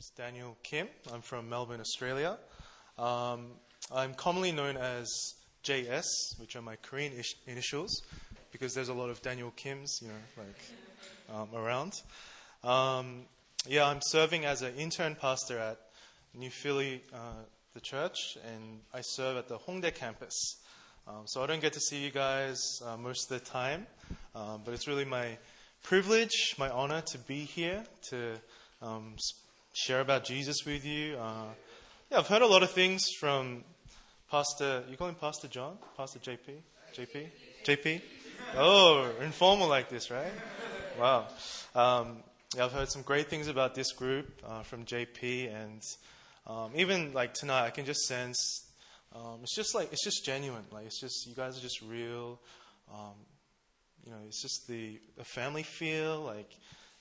name's Daniel Kim. I'm from Melbourne, Australia. Um, I'm commonly known as JS, which are my Korean ish- initials, because there's a lot of Daniel Kims, you know, like um, around. Um, yeah, I'm serving as an intern pastor at New Philly, uh, the church, and I serve at the Hongdae campus. Um, so I don't get to see you guys uh, most of the time, um, but it's really my privilege, my honor to be here to um, share about Jesus with you. Uh, yeah, I've heard a lot of things from Pastor. You call him Pastor John? Pastor JP? JP? JP? Oh, informal like this, right? Wow. Um, yeah, I've heard some great things about this group uh, from JP, and um, even like tonight, I can just sense um, it's just like it's just genuine. Like it's just you guys are just real. Um, you know, it's just the, the family feel. Like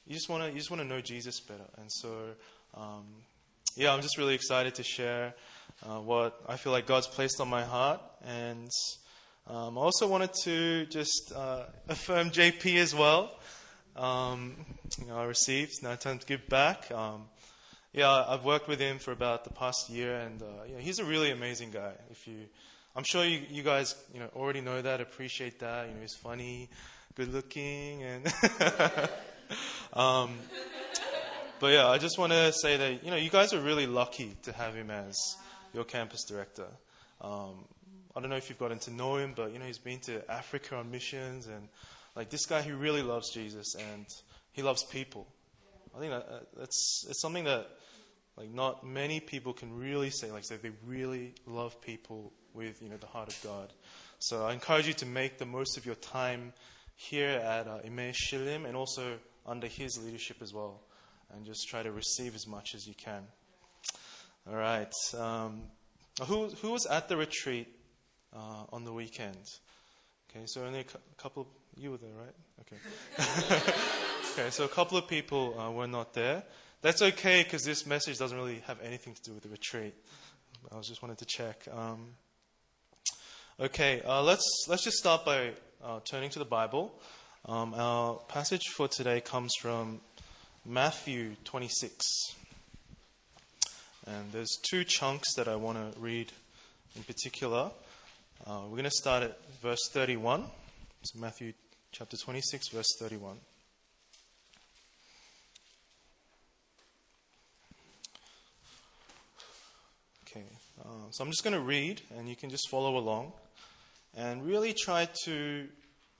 you just want to you just want to know Jesus better. And so, um, yeah, I'm just really excited to share uh, what I feel like God's placed on my heart. And um, I also wanted to just uh, affirm JP as well. Um, you know, I received. Now time to give back. Um, yeah, I've worked with him for about the past year, and uh, yeah, he's a really amazing guy. If you, I'm sure you, you guys, you know, already know that, appreciate that. You know, he's funny, good looking, and um, but yeah, I just want to say that you know, you guys are really lucky to have him as your campus director. Um, I don't know if you've gotten to know him, but you know, he's been to Africa on missions, and like this guy, he really loves Jesus and he loves people. I think that that's it's something that like not many people can really say like they really love people with you know the heart of God. So I encourage you to make the most of your time here at uh, Shilim and also under his leadership as well, and just try to receive as much as you can. All right. Um, who who was at the retreat uh, on the weekend? Okay, so only a cu- couple. Of you were there, right? Okay. okay, so a couple of people uh, were not there. That's okay because this message doesn't really have anything to do with the retreat. I was just wanted to check. Um, okay, uh, let's let's just start by uh, turning to the Bible. Um, our passage for today comes from Matthew 26, and there's two chunks that I want to read in particular. Uh, we're going to start at verse 31. So Matthew chapter 26, verse 31. Okay, uh, so I'm just going to read, and you can just follow along, and really try to.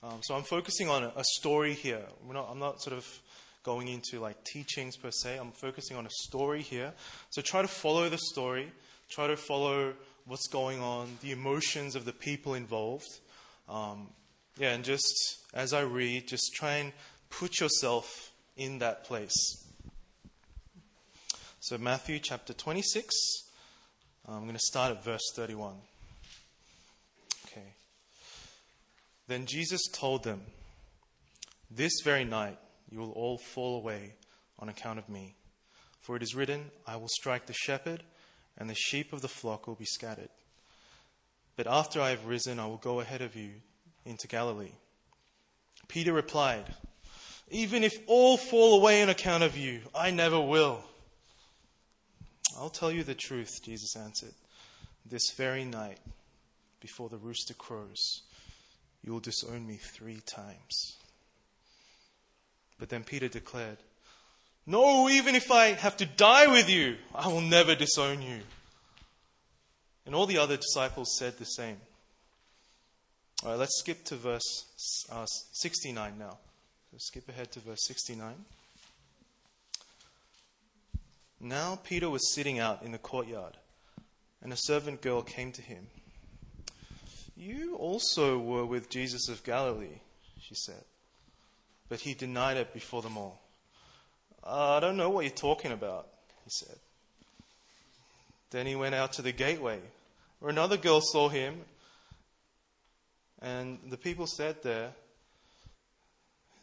Um, so I'm focusing on a, story here. Not, I'm not sort of going into like teachings per se. I'm focusing on a story here. So try to follow the story. Try to follow what's going on, the emotions of the people involved. Um, yeah, and just as I read, just try and put yourself in that place. So, Matthew chapter 26, I'm going to start at verse 31. Okay. Then Jesus told them, This very night you will all fall away on account of me. For it is written, I will strike the shepherd, and the sheep of the flock will be scattered. But after I have risen, I will go ahead of you into Galilee. Peter replied, Even if all fall away on account of you, I never will. I'll tell you the truth, Jesus answered. This very night, before the rooster crows, you will disown me three times. But then Peter declared, No, even if I have to die with you, I will never disown you. And all the other disciples said the same. All right, let's skip to verse uh, 69 now. Skip ahead to verse 69. Now Peter was sitting out in the courtyard, and a servant girl came to him. You also were with Jesus of Galilee, she said. But he denied it before them all. Uh, I don't know what you're talking about, he said. Then he went out to the gateway, where another girl saw him and the people said there,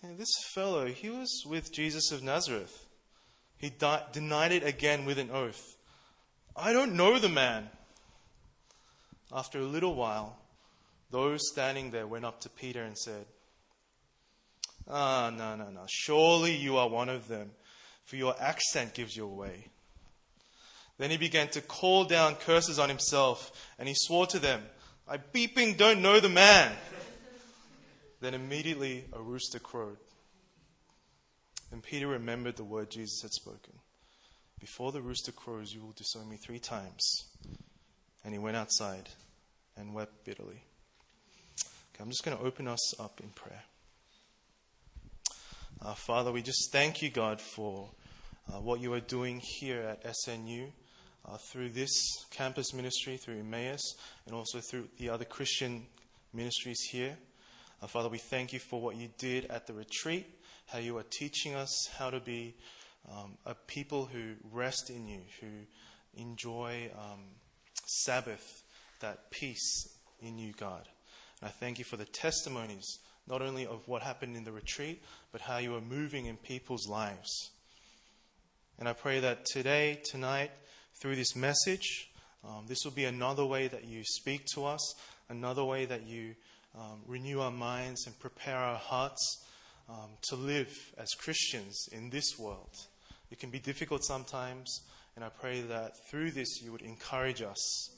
hey, This fellow, he was with Jesus of Nazareth. He di- denied it again with an oath. I don't know the man. After a little while, those standing there went up to Peter and said, Ah, no, no, no. Surely you are one of them, for your accent gives you away. Then he began to call down curses on himself, and he swore to them, I beeping don't know the man. then immediately a rooster crowed. And Peter remembered the word Jesus had spoken Before the rooster crows, you will disown me three times. And he went outside and wept bitterly. Okay, I'm just going to open us up in prayer. Uh, Father, we just thank you, God, for uh, what you are doing here at SNU uh, through this campus ministry, through Emmaus, and also through the other Christian ministries here. Uh, Father, we thank you for what you did at the retreat, how you are teaching us how to be um, a people who rest in you, who enjoy um, Sabbath, that peace in you, God. And I thank you for the testimonies, not only of what happened in the retreat, but how you are moving in people's lives. And I pray that today, tonight, through this message. Um, this will be another way that you speak to us, another way that you um, renew our minds and prepare our hearts um, to live as Christians in this world. It can be difficult sometimes, and I pray that through this you would encourage us,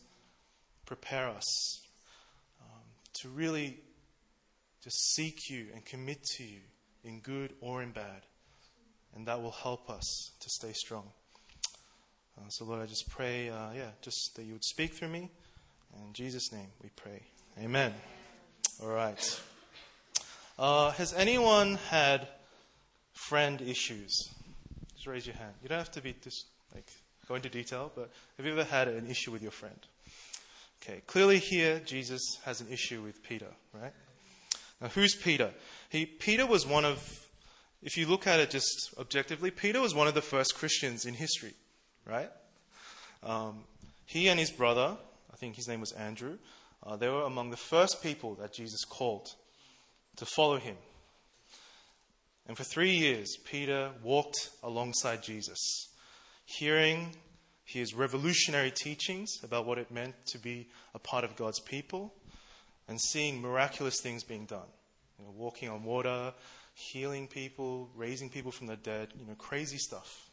prepare us um, to really just seek you and commit to you in good or in bad. And that will help us to stay strong. Uh, so, Lord, I just pray, uh, yeah, just that you would speak through me. In Jesus' name we pray. Amen. All right. Uh, has anyone had friend issues? Just raise your hand. You don't have to be just like go into detail, but have you ever had an issue with your friend? Okay, clearly here Jesus has an issue with Peter, right? Now, who's Peter? He Peter was one of, if you look at it just objectively, Peter was one of the first Christians in history right? Um, he and his brother, I think his name was Andrew, uh, they were among the first people that Jesus called to follow him. And for three years, Peter walked alongside Jesus, hearing his revolutionary teachings about what it meant to be a part of God's people and seeing miraculous things being done. You know, walking on water, healing people, raising people from the dead, you know, crazy stuff.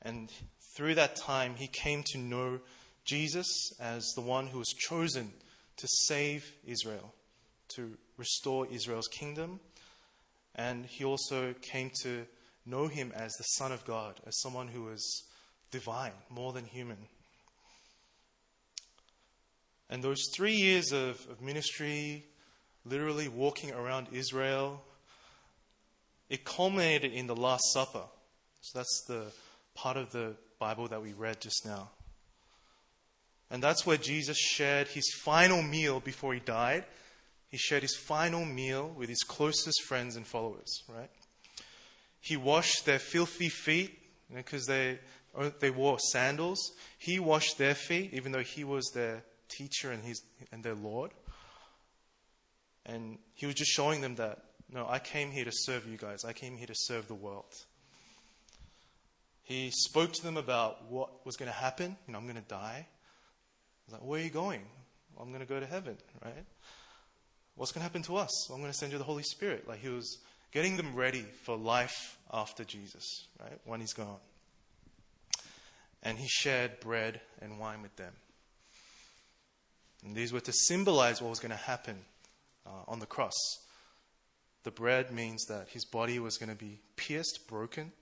And through that time, he came to know Jesus as the one who was chosen to save Israel, to restore Israel's kingdom. And he also came to know him as the Son of God, as someone who was divine, more than human. And those three years of, of ministry, literally walking around Israel, it culminated in the Last Supper. So that's the part of the Bible that we read just now. And that's where Jesus shared his final meal before he died. He shared his final meal with his closest friends and followers, right? He washed their filthy feet because you know, they, they wore sandals. He washed their feet, even though he was their teacher and, his, and their Lord. And he was just showing them that, no, I came here to serve you guys. I came here to serve the world. He spoke to them about what was going to happen. You know, I'm going to die. I like, where are you going? Well, I'm going to go to heaven, right? What's going to happen to us? Well, I'm going to send you the Holy Spirit. Like he was getting them ready for life after Jesus, right? When he's gone. And he shared bread and wine with them. And these were to symbolize what was going to happen uh, on the cross. The bread means that his body was going to be pierced, broken,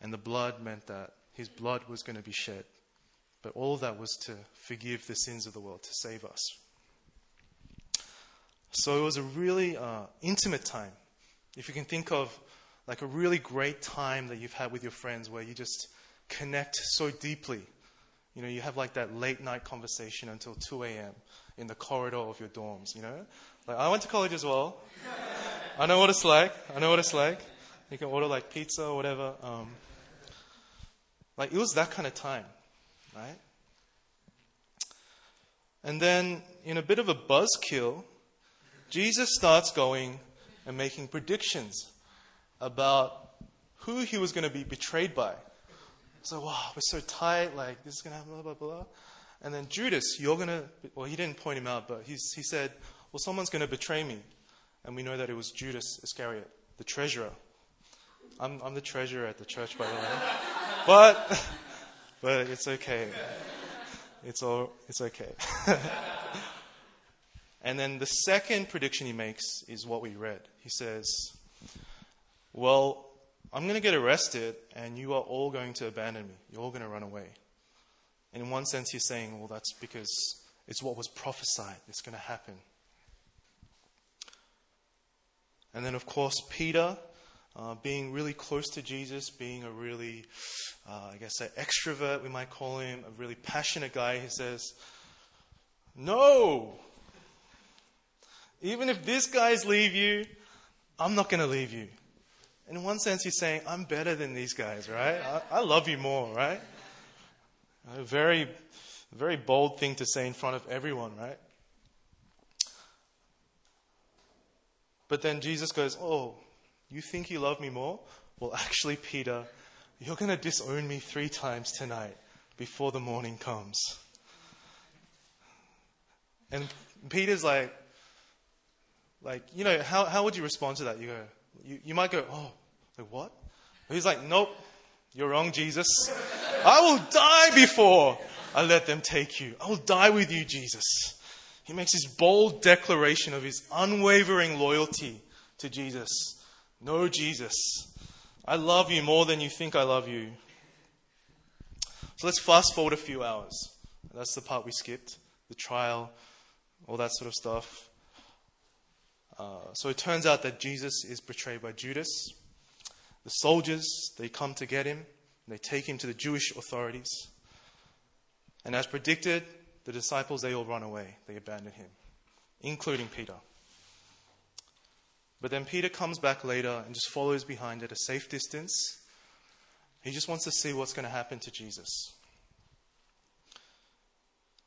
and the blood meant that his blood was going to be shed. But all of that was to forgive the sins of the world, to save us. So it was a really uh, intimate time. If you can think of like a really great time that you've had with your friends where you just connect so deeply. You know, you have like that late night conversation until 2 a.m. in the corridor of your dorms, you know? Like, I went to college as well. I know what it's like. I know what it's like. You can order like pizza or whatever. Um, like, it was that kind of time, right? And then, in a bit of a buzzkill, Jesus starts going and making predictions about who he was going to be betrayed by. So, wow, we're so tight, like, this is going to happen, blah, blah, blah. And then Judas, you're going to, well, he didn't point him out, but he's, he said, well, someone's going to betray me. And we know that it was Judas Iscariot, the treasurer. I'm, I'm the treasurer at the church, by the way. But but it's okay. It's all it's okay. and then the second prediction he makes is what we read. He says, "Well, I'm going to get arrested, and you are all going to abandon me. You're all going to run away." And in one sense, he's saying, "Well, that's because it's what was prophesied. It's going to happen." And then, of course, Peter, uh, being really close to Jesus, being a really, uh, I guess, an extrovert, we might call him, a really passionate guy, he says, No! Even if these guys leave you, I'm not going to leave you. In one sense, he's saying, I'm better than these guys, right? I, I love you more, right? A very, very bold thing to say in front of everyone, right? But then Jesus goes, Oh, you think you love me more? Well, actually, Peter, you're going to disown me three times tonight before the morning comes. And Peter's like, like, you know, how, how would you respond to that? You go, you, you might go, oh, like what? He's like, nope, you're wrong, Jesus. I will die before I let them take you. I will die with you, Jesus. He makes this bold declaration of his unwavering loyalty to Jesus. No, Jesus, I love you more than you think I love you. So let's fast forward a few hours. That's the part we skipped the trial, all that sort of stuff. Uh, so it turns out that Jesus is betrayed by Judas. The soldiers, they come to get him. They take him to the Jewish authorities. And as predicted, the disciples, they all run away. They abandon him, including Peter. But then Peter comes back later and just follows behind at a safe distance. He just wants to see what's going to happen to Jesus.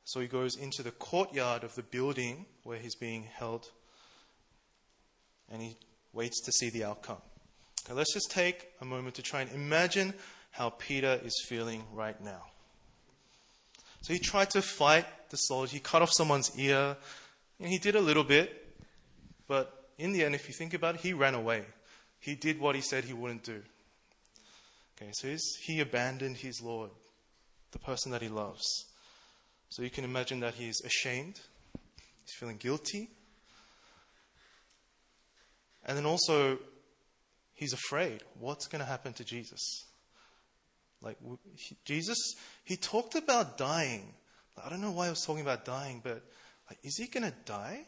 So he goes into the courtyard of the building where he's being held and he waits to see the outcome. Okay, let's just take a moment to try and imagine how Peter is feeling right now. So he tried to fight the soldier. He cut off someone's ear. And he did a little bit. But in the end, if you think about it, he ran away. He did what he said he wouldn't do. Okay, so he abandoned his Lord, the person that he loves. So you can imagine that he's ashamed. He's feeling guilty. And then also, he's afraid. What's going to happen to Jesus? Like, Jesus, he talked about dying. I don't know why he was talking about dying, but like, is he going to die?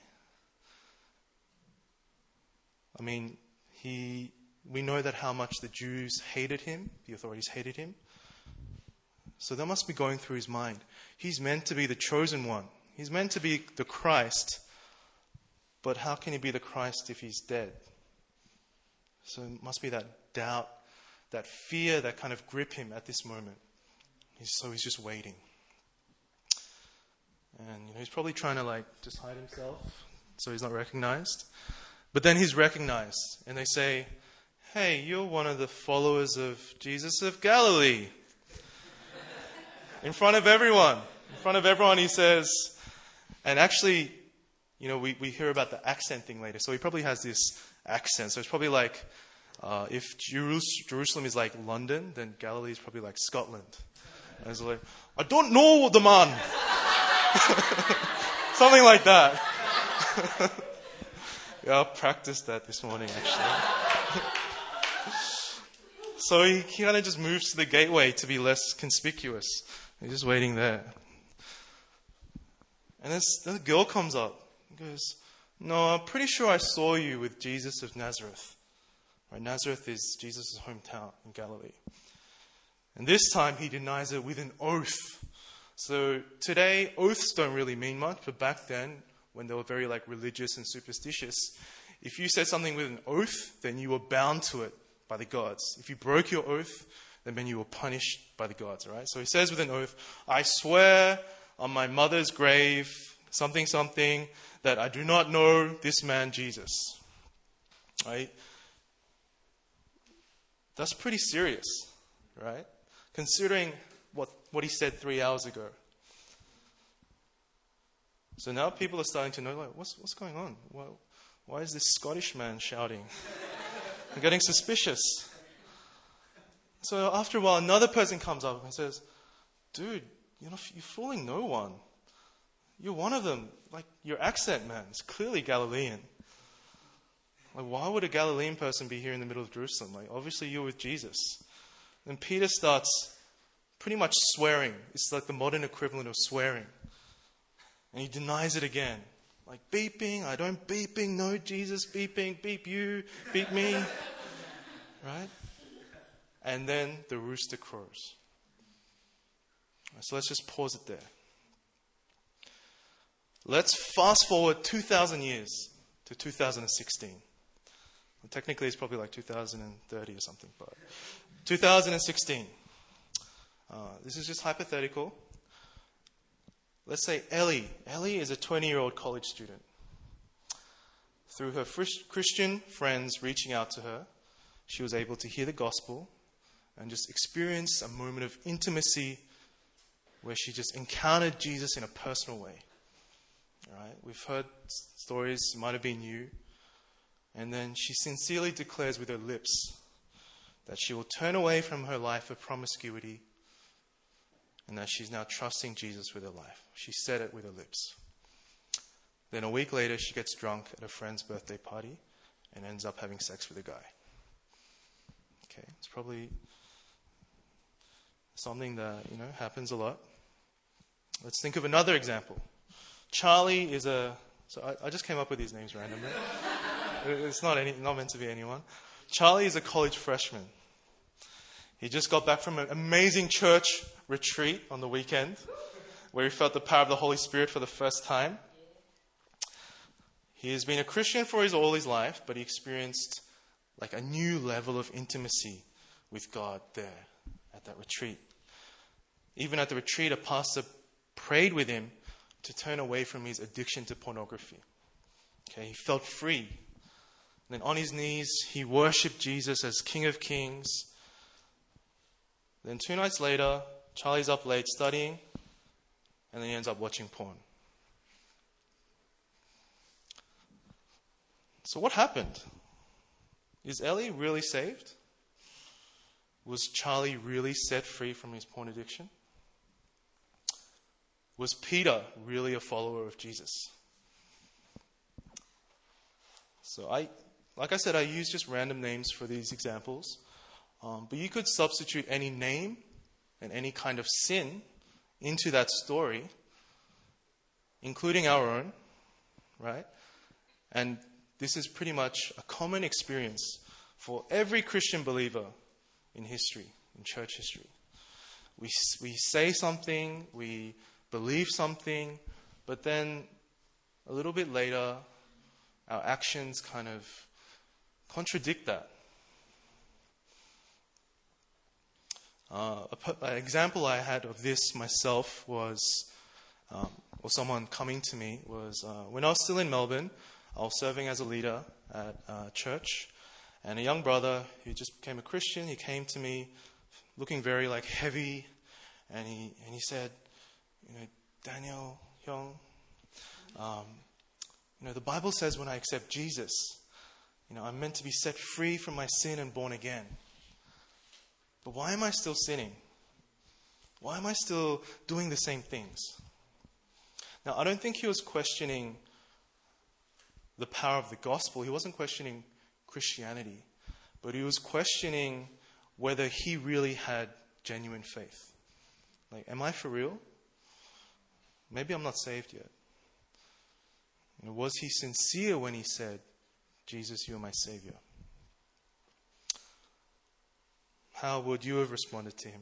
I mean, he, we know that how much the Jews hated him, the authorities hated him. So that must be going through his mind. He's meant to be the chosen one. He's meant to be the Christ. But how can he be the Christ if he's dead? So it must be that doubt that fear that kind of grip him at this moment. He's, so he's just waiting. And you know, he's probably trying to like just hide himself so he's not recognized. But then he's recognized, and they say, Hey, you're one of the followers of Jesus of Galilee. In front of everyone. In front of everyone, he says, and actually, you know, we, we hear about the accent thing later. So he probably has this accent. So it's probably like, uh, if Jerusalem is like London, then Galilee is probably like Scotland. And it's like, I don't know the man. Something like that. yeah, I practiced that this morning actually. so he kind of just moves to the gateway to be less conspicuous. He's just waiting there. And this, the girl comes up No, I'm pretty sure I saw you with Jesus of Nazareth. Right? Nazareth is Jesus' hometown in Galilee. And this time he denies it with an oath. So today, oaths don't really mean much, but back then, when they were very like religious and superstitious, if you said something with an oath, then you were bound to it by the gods. If you broke your oath, then you were punished by the gods, right? So he says with an oath, I swear on my mother's grave, something, something, that I do not know this man Jesus. Right? That's pretty serious, right? Considering what, what he said three hours ago. So now people are starting to know, like, what's, what's going on? Why, why is this Scottish man shouting? I'm getting suspicious. So after a while, another person comes up and says, dude, you're, not, you're fooling no one. You're one of them. Like, your accent, man, is clearly Galilean. Like, why would a Galilean person be here in the middle of Jerusalem? Like, obviously, you're with Jesus. Then Peter starts pretty much swearing. It's like the modern equivalent of swearing. And he denies it again. Like beeping, I don't beeping, no Jesus beeping, beep you, beep me. right? And then the rooster crows. So let's just pause it there. Let's fast forward 2,000 years to 2016. Well, technically, it's probably like 2030 or something, but 2016. Uh, this is just hypothetical. Let's say Ellie. Ellie is a 20 year old college student. Through her Christian friends reaching out to her, she was able to hear the gospel and just experience a moment of intimacy where she just encountered Jesus in a personal way. Right? We've heard stories, might have been you. And then she sincerely declares with her lips that she will turn away from her life of promiscuity and that she's now trusting Jesus with her life. She said it with her lips. Then a week later, she gets drunk at a friend's birthday party and ends up having sex with a guy. Okay, it's probably something that, you know, happens a lot. Let's think of another example. Charlie is a. So I, I just came up with these names randomly. it's not, any, not meant to be anyone. Charlie is a college freshman. He just got back from an amazing church retreat on the weekend where he felt the power of the Holy Spirit for the first time. He has been a Christian for his, all his life, but he experienced like a new level of intimacy with God there at that retreat. Even at the retreat, a pastor prayed with him to turn away from his addiction to pornography. Okay, he felt free. And then on his knees, he worshiped Jesus as King of Kings then two nights later, Charlie's up late studying, and then he ends up watching porn. So, what happened? Is Ellie really saved? Was Charlie really set free from his porn addiction? Was Peter really a follower of Jesus? So, I, like I said, I use just random names for these examples. Um, but you could substitute any name and any kind of sin into that story, including our own, right? And this is pretty much a common experience for every Christian believer in history, in church history. We, we say something, we believe something, but then a little bit later, our actions kind of contradict that. Uh, an example I had of this myself was, um, or someone coming to me, was uh, when I was still in Melbourne, I was serving as a leader at uh, church, and a young brother who just became a Christian, he came to me looking very like heavy, and he, and he said, you know, Daniel, Young, um, you know, the Bible says when I accept Jesus, you know, I'm meant to be set free from my sin and born again. But why am I still sinning? Why am I still doing the same things? Now, I don't think he was questioning the power of the gospel. He wasn't questioning Christianity, but he was questioning whether he really had genuine faith. Like, am I for real? Maybe I'm not saved yet. You know, was he sincere when he said, Jesus, you are my Savior? How would you have responded to him?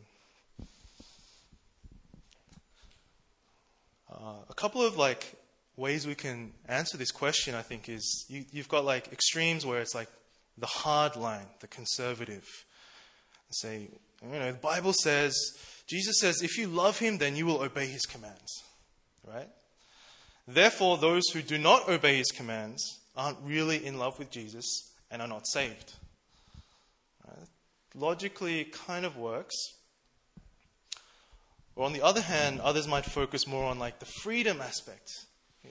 Uh, a couple of like ways we can answer this question, I think, is you, you've got like extremes where it's like the hard line, the conservative. Say, you know, the Bible says, Jesus says, if you love him, then you will obey his commands. Right? Therefore, those who do not obey his commands aren't really in love with Jesus and are not saved logically it kind of works. Or on the other hand, others might focus more on like the freedom aspect,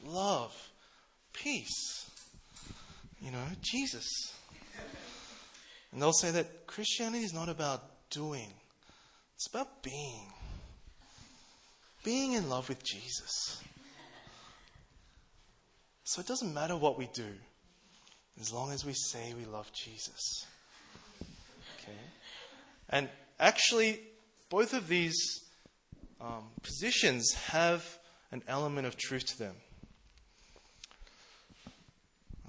love, peace, you know, Jesus. And they'll say that Christianity is not about doing, it's about being. Being in love with Jesus. So it doesn't matter what we do as long as we say we love Jesus. Okay? And actually, both of these um, positions have an element of truth to them.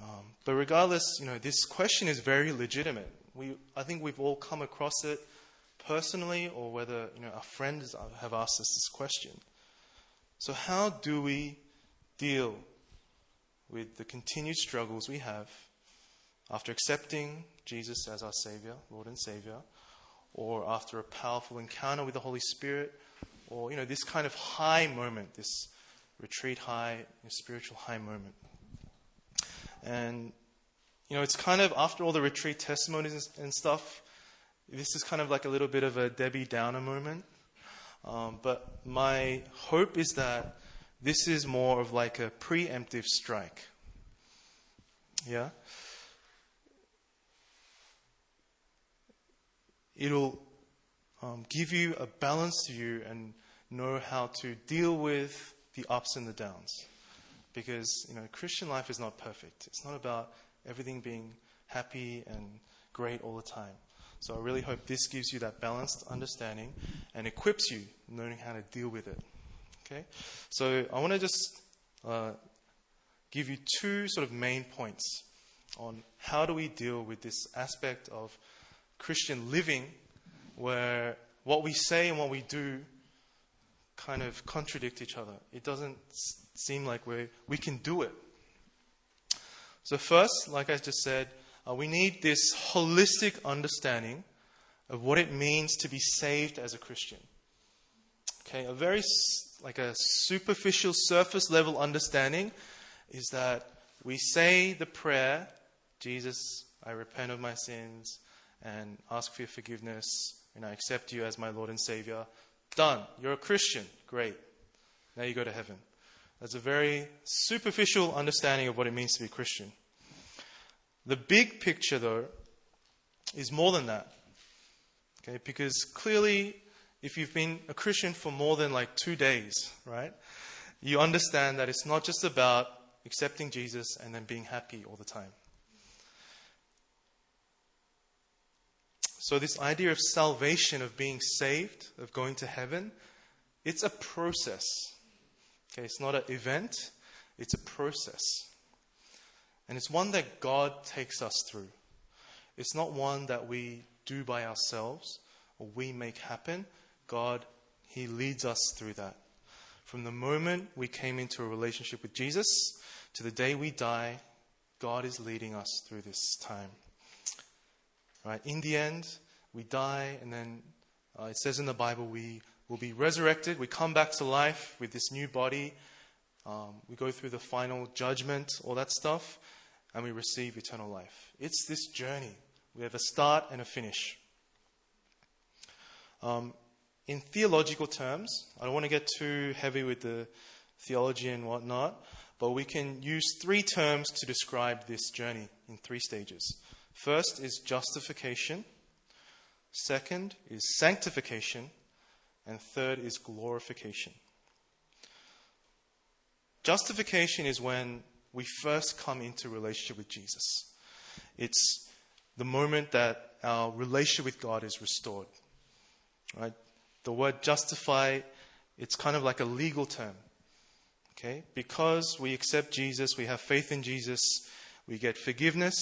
Um, but regardless, you know, this question is very legitimate. We, I think we've all come across it personally, or whether you know our friends have asked us this question. So, how do we deal with the continued struggles we have after accepting Jesus as our Savior, Lord and Savior, or after a powerful encounter with the Holy Spirit, or you know this kind of high moment, this retreat high, spiritual high moment. And you know, it's kind of after all the retreat testimonies and stuff. This is kind of like a little bit of a Debbie Downer moment. Um, but my hope is that this is more of like a preemptive strike. Yeah? It'll um, give you a balanced view and know how to deal with the ups and the downs. Because, you know, Christian life is not perfect. It's not about everything being happy and great all the time. So I really hope this gives you that balanced understanding and equips you learning how to deal with it. Okay? So I want to just uh, give you two sort of main points on how do we deal with this aspect of Christian living where what we say and what we do kind of contradict each other. It doesn't seem like we we can do it. So, first, like I just said, uh, we need this holistic understanding of what it means to be saved as a Christian. Okay, a very like a superficial surface level understanding is that we say the prayer, Jesus, I repent of my sins and ask for your forgiveness and I accept you as my Lord and Savior. Done. You're a Christian. Great. Now you go to heaven. That's a very superficial understanding of what it means to be Christian. The big picture, though, is more than that. Okay, because clearly, if you've been a Christian for more than like two days, right, you understand that it's not just about accepting Jesus and then being happy all the time. So, this idea of salvation, of being saved, of going to heaven, it's a process. Okay, it's not an event, it's a process. And it's one that God takes us through. It's not one that we do by ourselves or we make happen. God, He leads us through that. From the moment we came into a relationship with Jesus to the day we die, God is leading us through this time. Right? In the end, we die, and then uh, it says in the Bible we will be resurrected. We come back to life with this new body. Um, we go through the final judgment, all that stuff, and we receive eternal life. It's this journey. We have a start and a finish. Um, in theological terms, I don't want to get too heavy with the theology and whatnot, but we can use three terms to describe this journey in three stages. First is justification, second is sanctification, and third is glorification. Justification is when we first come into relationship with Jesus. It's the moment that our relationship with God is restored. Right? The word justify, it's kind of like a legal term. Okay? Because we accept Jesus, we have faith in Jesus, we get forgiveness,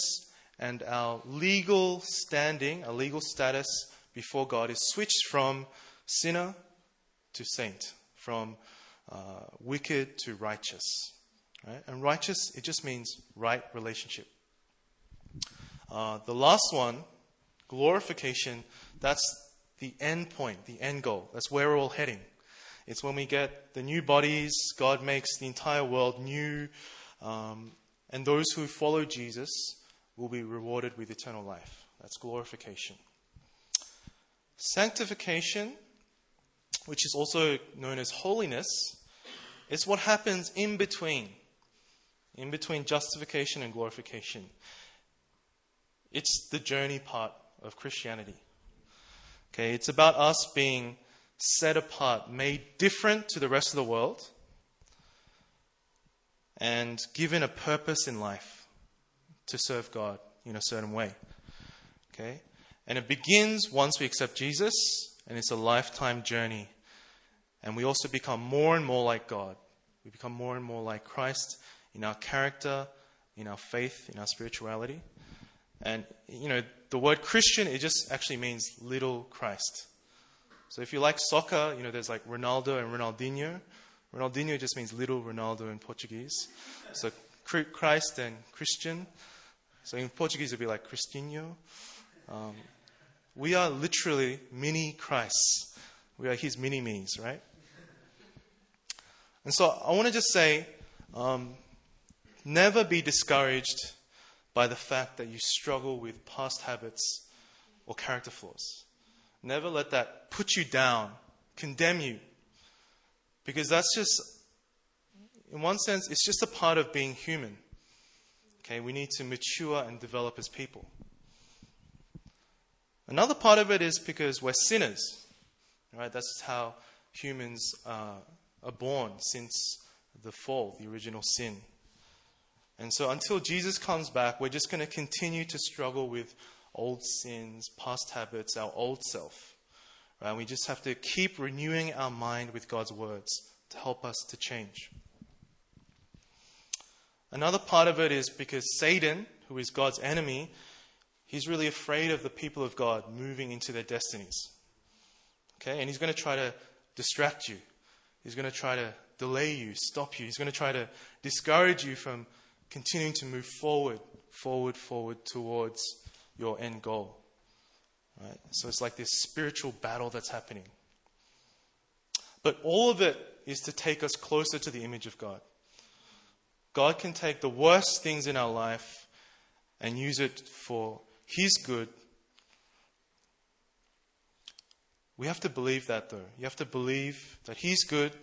and our legal standing, our legal status before God is switched from sinner to saint, from uh, wicked to righteous. Right? And righteous, it just means right relationship. Uh, the last one, glorification, that's the end point, the end goal. That's where we're all heading. It's when we get the new bodies, God makes the entire world new, um, and those who follow Jesus will be rewarded with eternal life. That's glorification. Sanctification, which is also known as holiness, is what happens in between, in between justification and glorification. It's the journey part of Christianity. Okay, it's about us being set apart, made different to the rest of the world, and given a purpose in life to serve God in a certain way. Okay? And it begins once we accept Jesus, and it's a lifetime journey. And we also become more and more like God. We become more and more like Christ in our character, in our faith, in our spirituality. And, you know, the word Christian, it just actually means little Christ. So if you like soccer, you know, there's like Ronaldo and Ronaldinho. Ronaldinho just means little Ronaldo in Portuguese. So Christ and Christian. So in Portuguese, it'd be like Cristinho. Um, we are literally mini Christs. We are his mini me's, right? And so I want to just say um, never be discouraged by the fact that you struggle with past habits or character flaws. Never let that put you down, condemn you. Because that's just, in one sense, it's just a part of being human. Okay, we need to mature and develop as people. Another part of it is because we're sinners. Right? That's how humans uh, are born since the fall, the original sin. And so until Jesus comes back, we're just going to continue to struggle with old sins, past habits, our old self. Right? We just have to keep renewing our mind with God's words to help us to change. Another part of it is because Satan, who is God's enemy, he's really afraid of the people of God moving into their destinies. Okay? And he's going to try to distract you. He's going to try to delay you, stop you. He's going to try to discourage you from continuing to move forward, forward, forward towards your end goal. Right? So it's like this spiritual battle that's happening. But all of it is to take us closer to the image of God. God can take the worst things in our life and use it for His good. We have to believe that, though. You have to believe that He's good,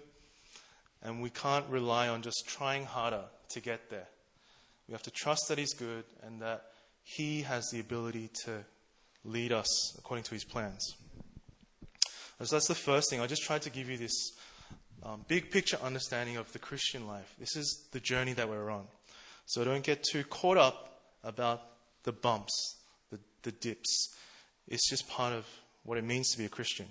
and we can't rely on just trying harder to get there. We have to trust that He's good and that He has the ability to lead us according to His plans. So that's the first thing. I just tried to give you this um, big picture understanding of the Christian life. This is the journey that we're on. So don't get too caught up about the bumps, the, the dips. It's just part of what it means to be a Christian.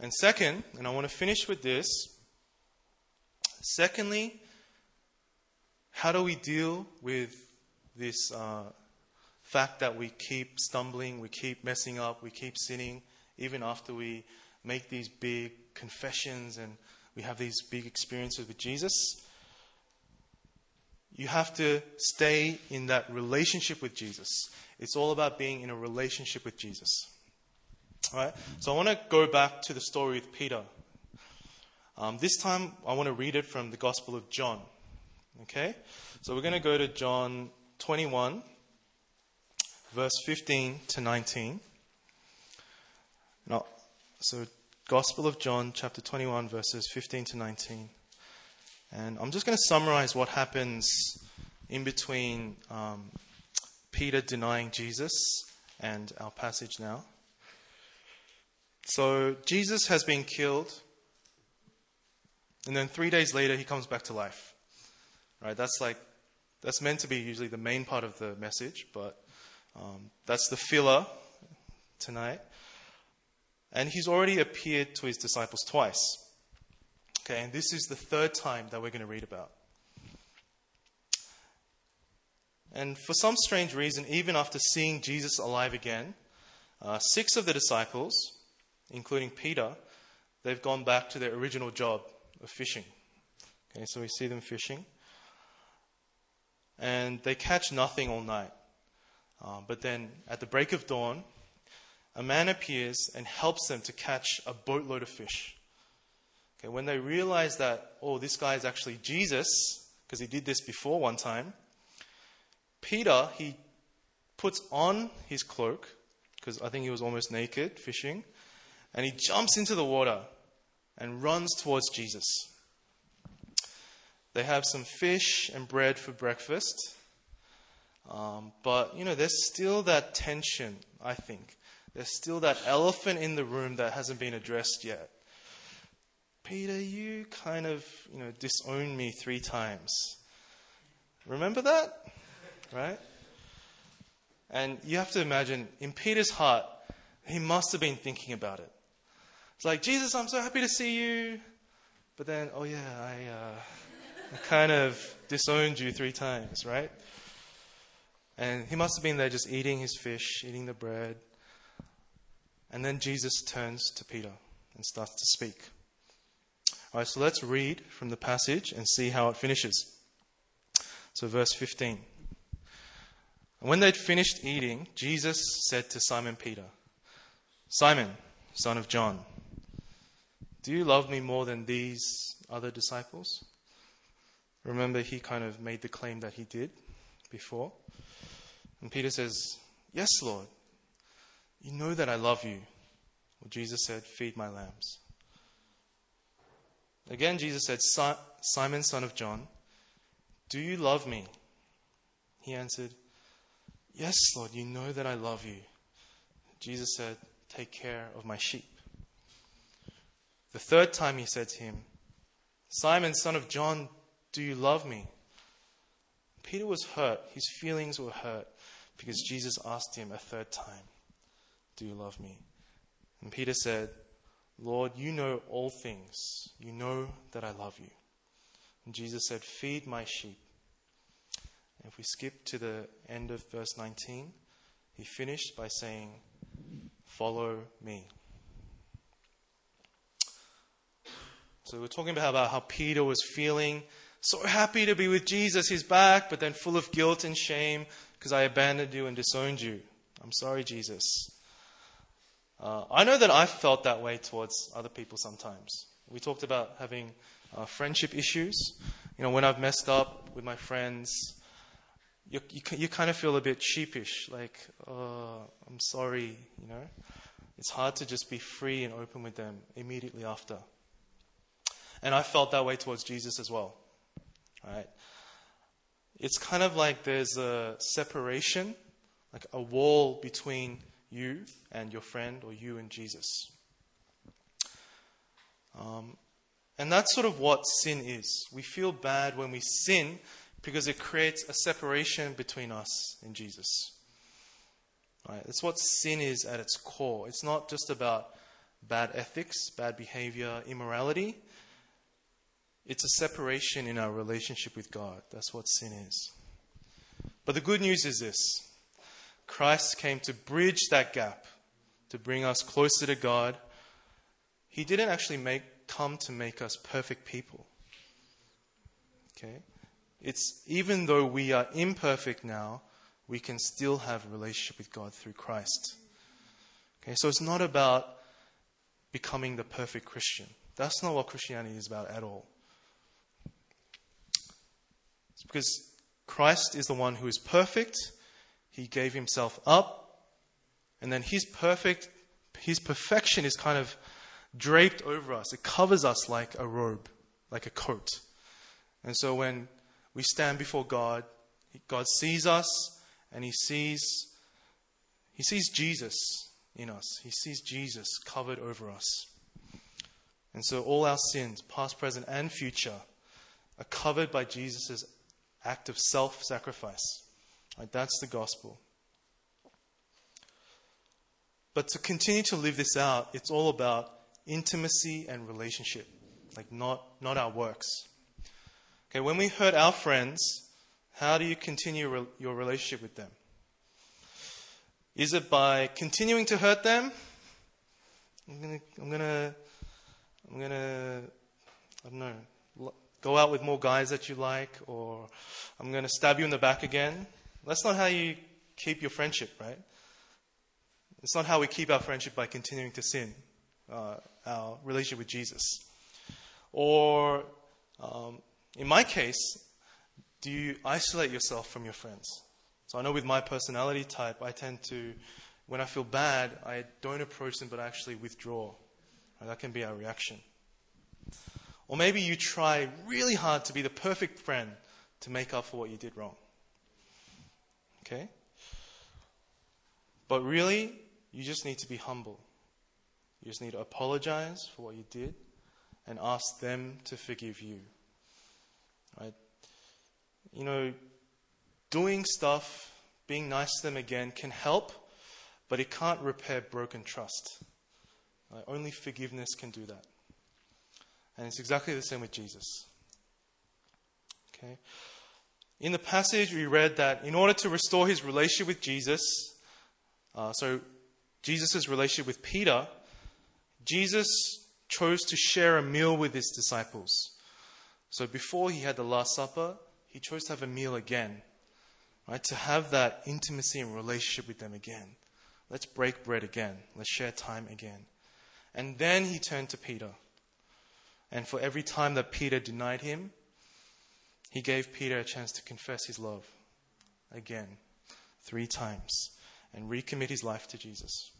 And second, and I want to finish with this. Secondly, how do we deal with this uh, fact that we keep stumbling, we keep messing up, we keep sinning, even after we make these big confessions and we have these big experiences with Jesus? You have to stay in that relationship with Jesus. It's all about being in a relationship with Jesus. All right? So I want to go back to the story with Peter. Um, this time, I want to read it from the Gospel of John. Okay? So we're going to go to John 21, verse 15 to 19. Now, so Gospel of John, chapter 21, verses 15 to 19. And I'm just going to summarize what happens in between um, Peter denying Jesus and our passage now. So Jesus has been killed, and then three days later he comes back to life. Right? That's like that's meant to be usually the main part of the message, but um, that's the filler tonight. And he's already appeared to his disciples twice. Okay, and this is the third time that we're going to read about. And for some strange reason, even after seeing Jesus alive again, uh, six of the disciples, including Peter, they've gone back to their original job of fishing. Okay, so we see them fishing and they catch nothing all night. Uh, but then at the break of dawn, a man appears and helps them to catch a boatload of fish. Okay, when they realize that, oh, this guy is actually Jesus, because he did this before one time, Peter, he puts on his cloak, because I think he was almost naked fishing, and he jumps into the water and runs towards Jesus. They have some fish and bread for breakfast. Um, but, you know, there's still that tension, I think. there's still that elephant in the room that hasn't been addressed yet. Peter, you kind of, you know, disowned me three times. Remember that? Right? And you have to imagine, in Peter's heart, he must have been thinking about it. It's like, Jesus, I'm so happy to see you. But then, oh yeah, I, uh, I kind of disowned you three times, right? And he must have been there just eating his fish, eating the bread. And then Jesus turns to Peter and starts to speak. All right, so let's read from the passage and see how it finishes. So, verse 15. And when they'd finished eating, Jesus said to Simon Peter, Simon, son of John, do you love me more than these other disciples? Remember, he kind of made the claim that he did before. And Peter says, Yes, Lord, you know that I love you. Well, Jesus said, Feed my lambs. Again, Jesus said, Simon, son of John, do you love me? He answered, Yes, Lord, you know that I love you. Jesus said, Take care of my sheep. The third time he said to him, Simon, son of John, do you love me? Peter was hurt. His feelings were hurt because Jesus asked him a third time, Do you love me? And Peter said, Lord, you know all things. You know that I love you. And Jesus said, Feed my sheep. If we skip to the end of verse 19, he finished by saying, Follow me. So we're talking about how Peter was feeling so happy to be with Jesus, he's back, but then full of guilt and shame because I abandoned you and disowned you. I'm sorry, Jesus. Uh, I know that I've felt that way towards other people sometimes. We talked about having uh, friendship issues. You know, when I've messed up with my friends, you, you, you kind of feel a bit sheepish, like, oh, I'm sorry, you know. It's hard to just be free and open with them immediately after. And I felt that way towards Jesus as well. Right? It's kind of like there's a separation, like a wall between you and your friend or you and Jesus. Um, and that's sort of what sin is. We feel bad when we sin because it creates a separation between us and Jesus. Right? That's what sin is at its core. It's not just about bad ethics, bad behavior, immorality. It's a separation in our relationship with God. That's what sin is. But the good news is this Christ came to bridge that gap, to bring us closer to God. He didn't actually make, come to make us perfect people. Okay? It's even though we are imperfect now, we can still have a relationship with God through Christ. Okay, so it's not about becoming the perfect Christian. That's not what Christianity is about at all. It's because Christ is the one who is perfect. He gave himself up. And then his perfect, his perfection is kind of draped over us. It covers us like a robe, like a coat. And so when we stand before God, God sees us and he sees he sees Jesus in us. He sees Jesus covered over us. And so all our sins, past, present, and future, are covered by Jesus' act of self sacrifice. Right, that's the gospel. But to continue to live this out, it's all about intimacy and relationship, like not, not our works. Okay, when we hurt our friends, how do you continue re- your relationship with them? Is it by continuing to hurt them? I'm gonna, I'm gonna, I'm gonna, I don't know, go out with more guys that you like, or I'm to stab you in the back again. That's not how you keep your friendship, right? It's not how we keep our friendship by continuing to sin, uh, our relationship with Jesus. Or, um, in my case, do you isolate yourself from your friends? So I know with my personality type, I tend to, when I feel bad, I don't approach them but I actually withdraw. That can be our reaction. Or maybe you try really hard to be the perfect friend to make up for what you did wrong. Okay? But really, you just need to be humble. You just need to apologize for what you did and ask them to forgive you. Right? You know, doing stuff, being nice to them again can help, but it can't repair broken trust. Right? Only forgiveness can do that. And it's exactly the same with Jesus. Okay? In the passage, we read that in order to restore his relationship with Jesus, uh, so Jesus' relationship with Peter, Jesus chose to share a meal with his disciples. So before he had the Last Supper, he chose to have a meal again, right? To have that intimacy and relationship with them again. Let's break bread again. Let's share time again. And then he turned to Peter. And for every time that Peter denied him, he gave Peter a chance to confess his love again, three times, and recommit his life to Jesus.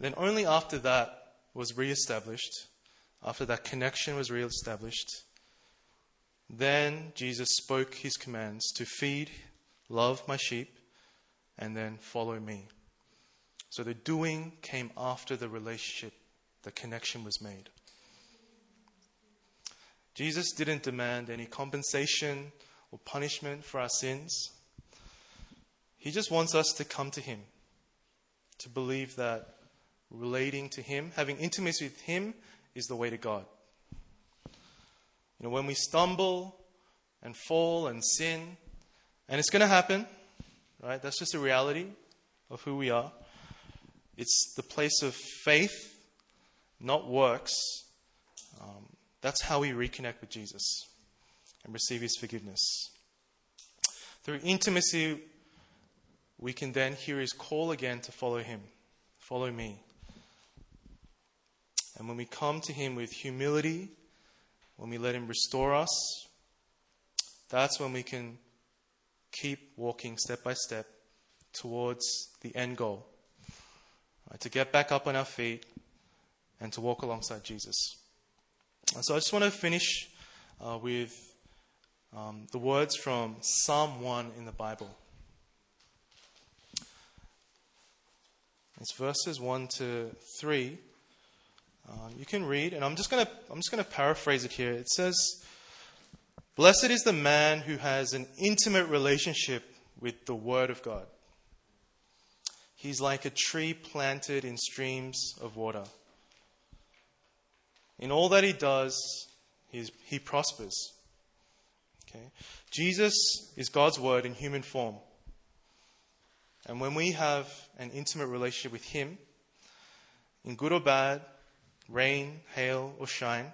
Then only after that was re-established, after that connection was re-established, then Jesus spoke his commands to feed, love my sheep, and then follow me. So the doing came after the relationship, the connection was made. Jesus didn't demand any compensation or punishment for our sins. He just wants us to come to Him, to believe that relating to Him, having intimacy with Him, is the way to God. You know, when we stumble and fall and sin, and it's going to happen, right? That's just a reality of who we are. It's the place of faith, not works. Um, that's how we reconnect with Jesus and receive His forgiveness. Through intimacy, we can then hear His call again to follow Him. Follow me. And when we come to Him with humility, when we let Him restore us, that's when we can keep walking step by step towards the end goal. Right, to get back up on our feet and to walk alongside Jesus. And so I just want to finish uh, with um, the words from Psalm 1 in the Bible. It's verses 1 to 3. Um, you can read, and I'm just going to I'm just going to paraphrase it here. It says, "Blessed is the man who has an intimate relationship with the Word of God. He's like a tree planted in streams of water. In all that he does, he prospers." Okay, Jesus is God's Word in human form, and when we have an intimate relationship with Him, in good or bad, rain, hail, or shine,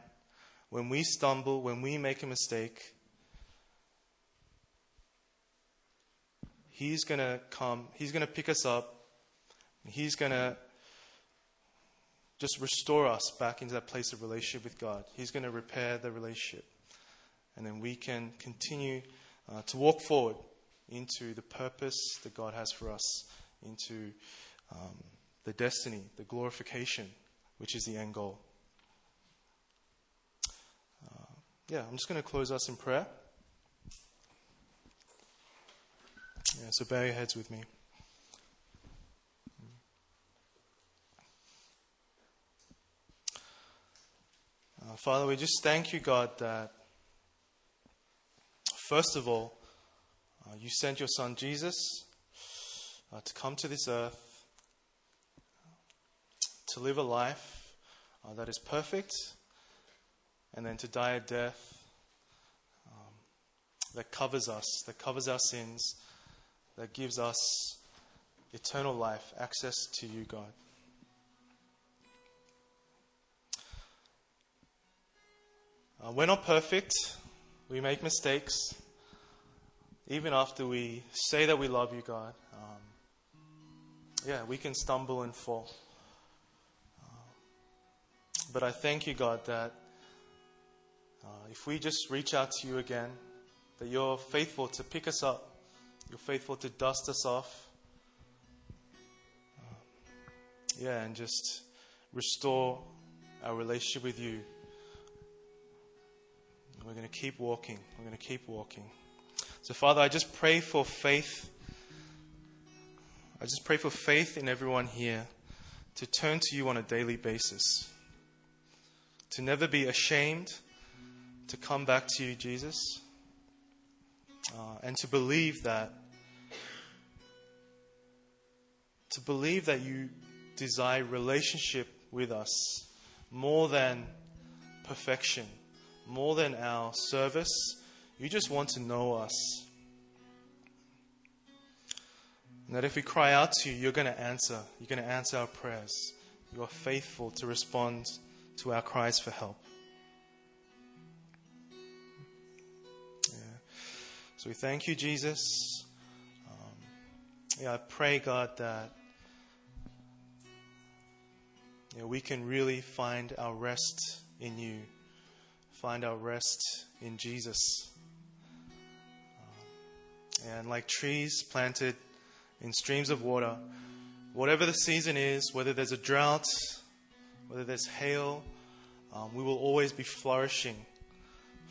when we stumble, when we make a mistake, He's going to come, He's going to pick us up, He's going to just restore us back into that place of relationship with God. He's going to repair the relationship. And then we can continue uh, to walk forward into the purpose that God has for us, into um, the destiny, the glorification which is the end goal. Uh, yeah, I'm just going to close us in prayer. Yeah, so bow your heads with me. Uh, Father, we just thank you, God, that first of all, uh, you sent your Son Jesus uh, to come to this earth to live a life uh, that is perfect and then to die a death um, that covers us, that covers our sins, that gives us eternal life, access to you, God. Uh, we're not perfect. We make mistakes. Even after we say that we love you, God, um, yeah, we can stumble and fall. But I thank you, God, that uh, if we just reach out to you again, that you're faithful to pick us up, you're faithful to dust us off. Uh, yeah, and just restore our relationship with you. We're going to keep walking. We're going to keep walking. So, Father, I just pray for faith. I just pray for faith in everyone here to turn to you on a daily basis, to never be ashamed to come back to you, Jesus, uh, and to believe that to believe that you desire relationship with us more than perfection, more than our service. You just want to know us. And that if we cry out to you, you're going to answer. You're going to answer our prayers. You are faithful to respond to our cries for help. Yeah. So we thank you, Jesus. Um, yeah, I pray, God, that you know, we can really find our rest in you, find our rest in Jesus. Um, and like trees planted in streams of water, whatever the season is, whether there's a drought, whether there's hail, um, we will always be flourishing,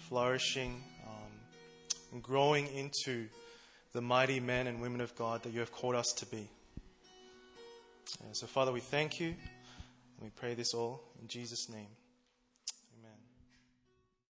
flourishing, um, growing into the mighty men and women of God that you have called us to be. so, Father, we thank you. and We pray this all in Jesus' name.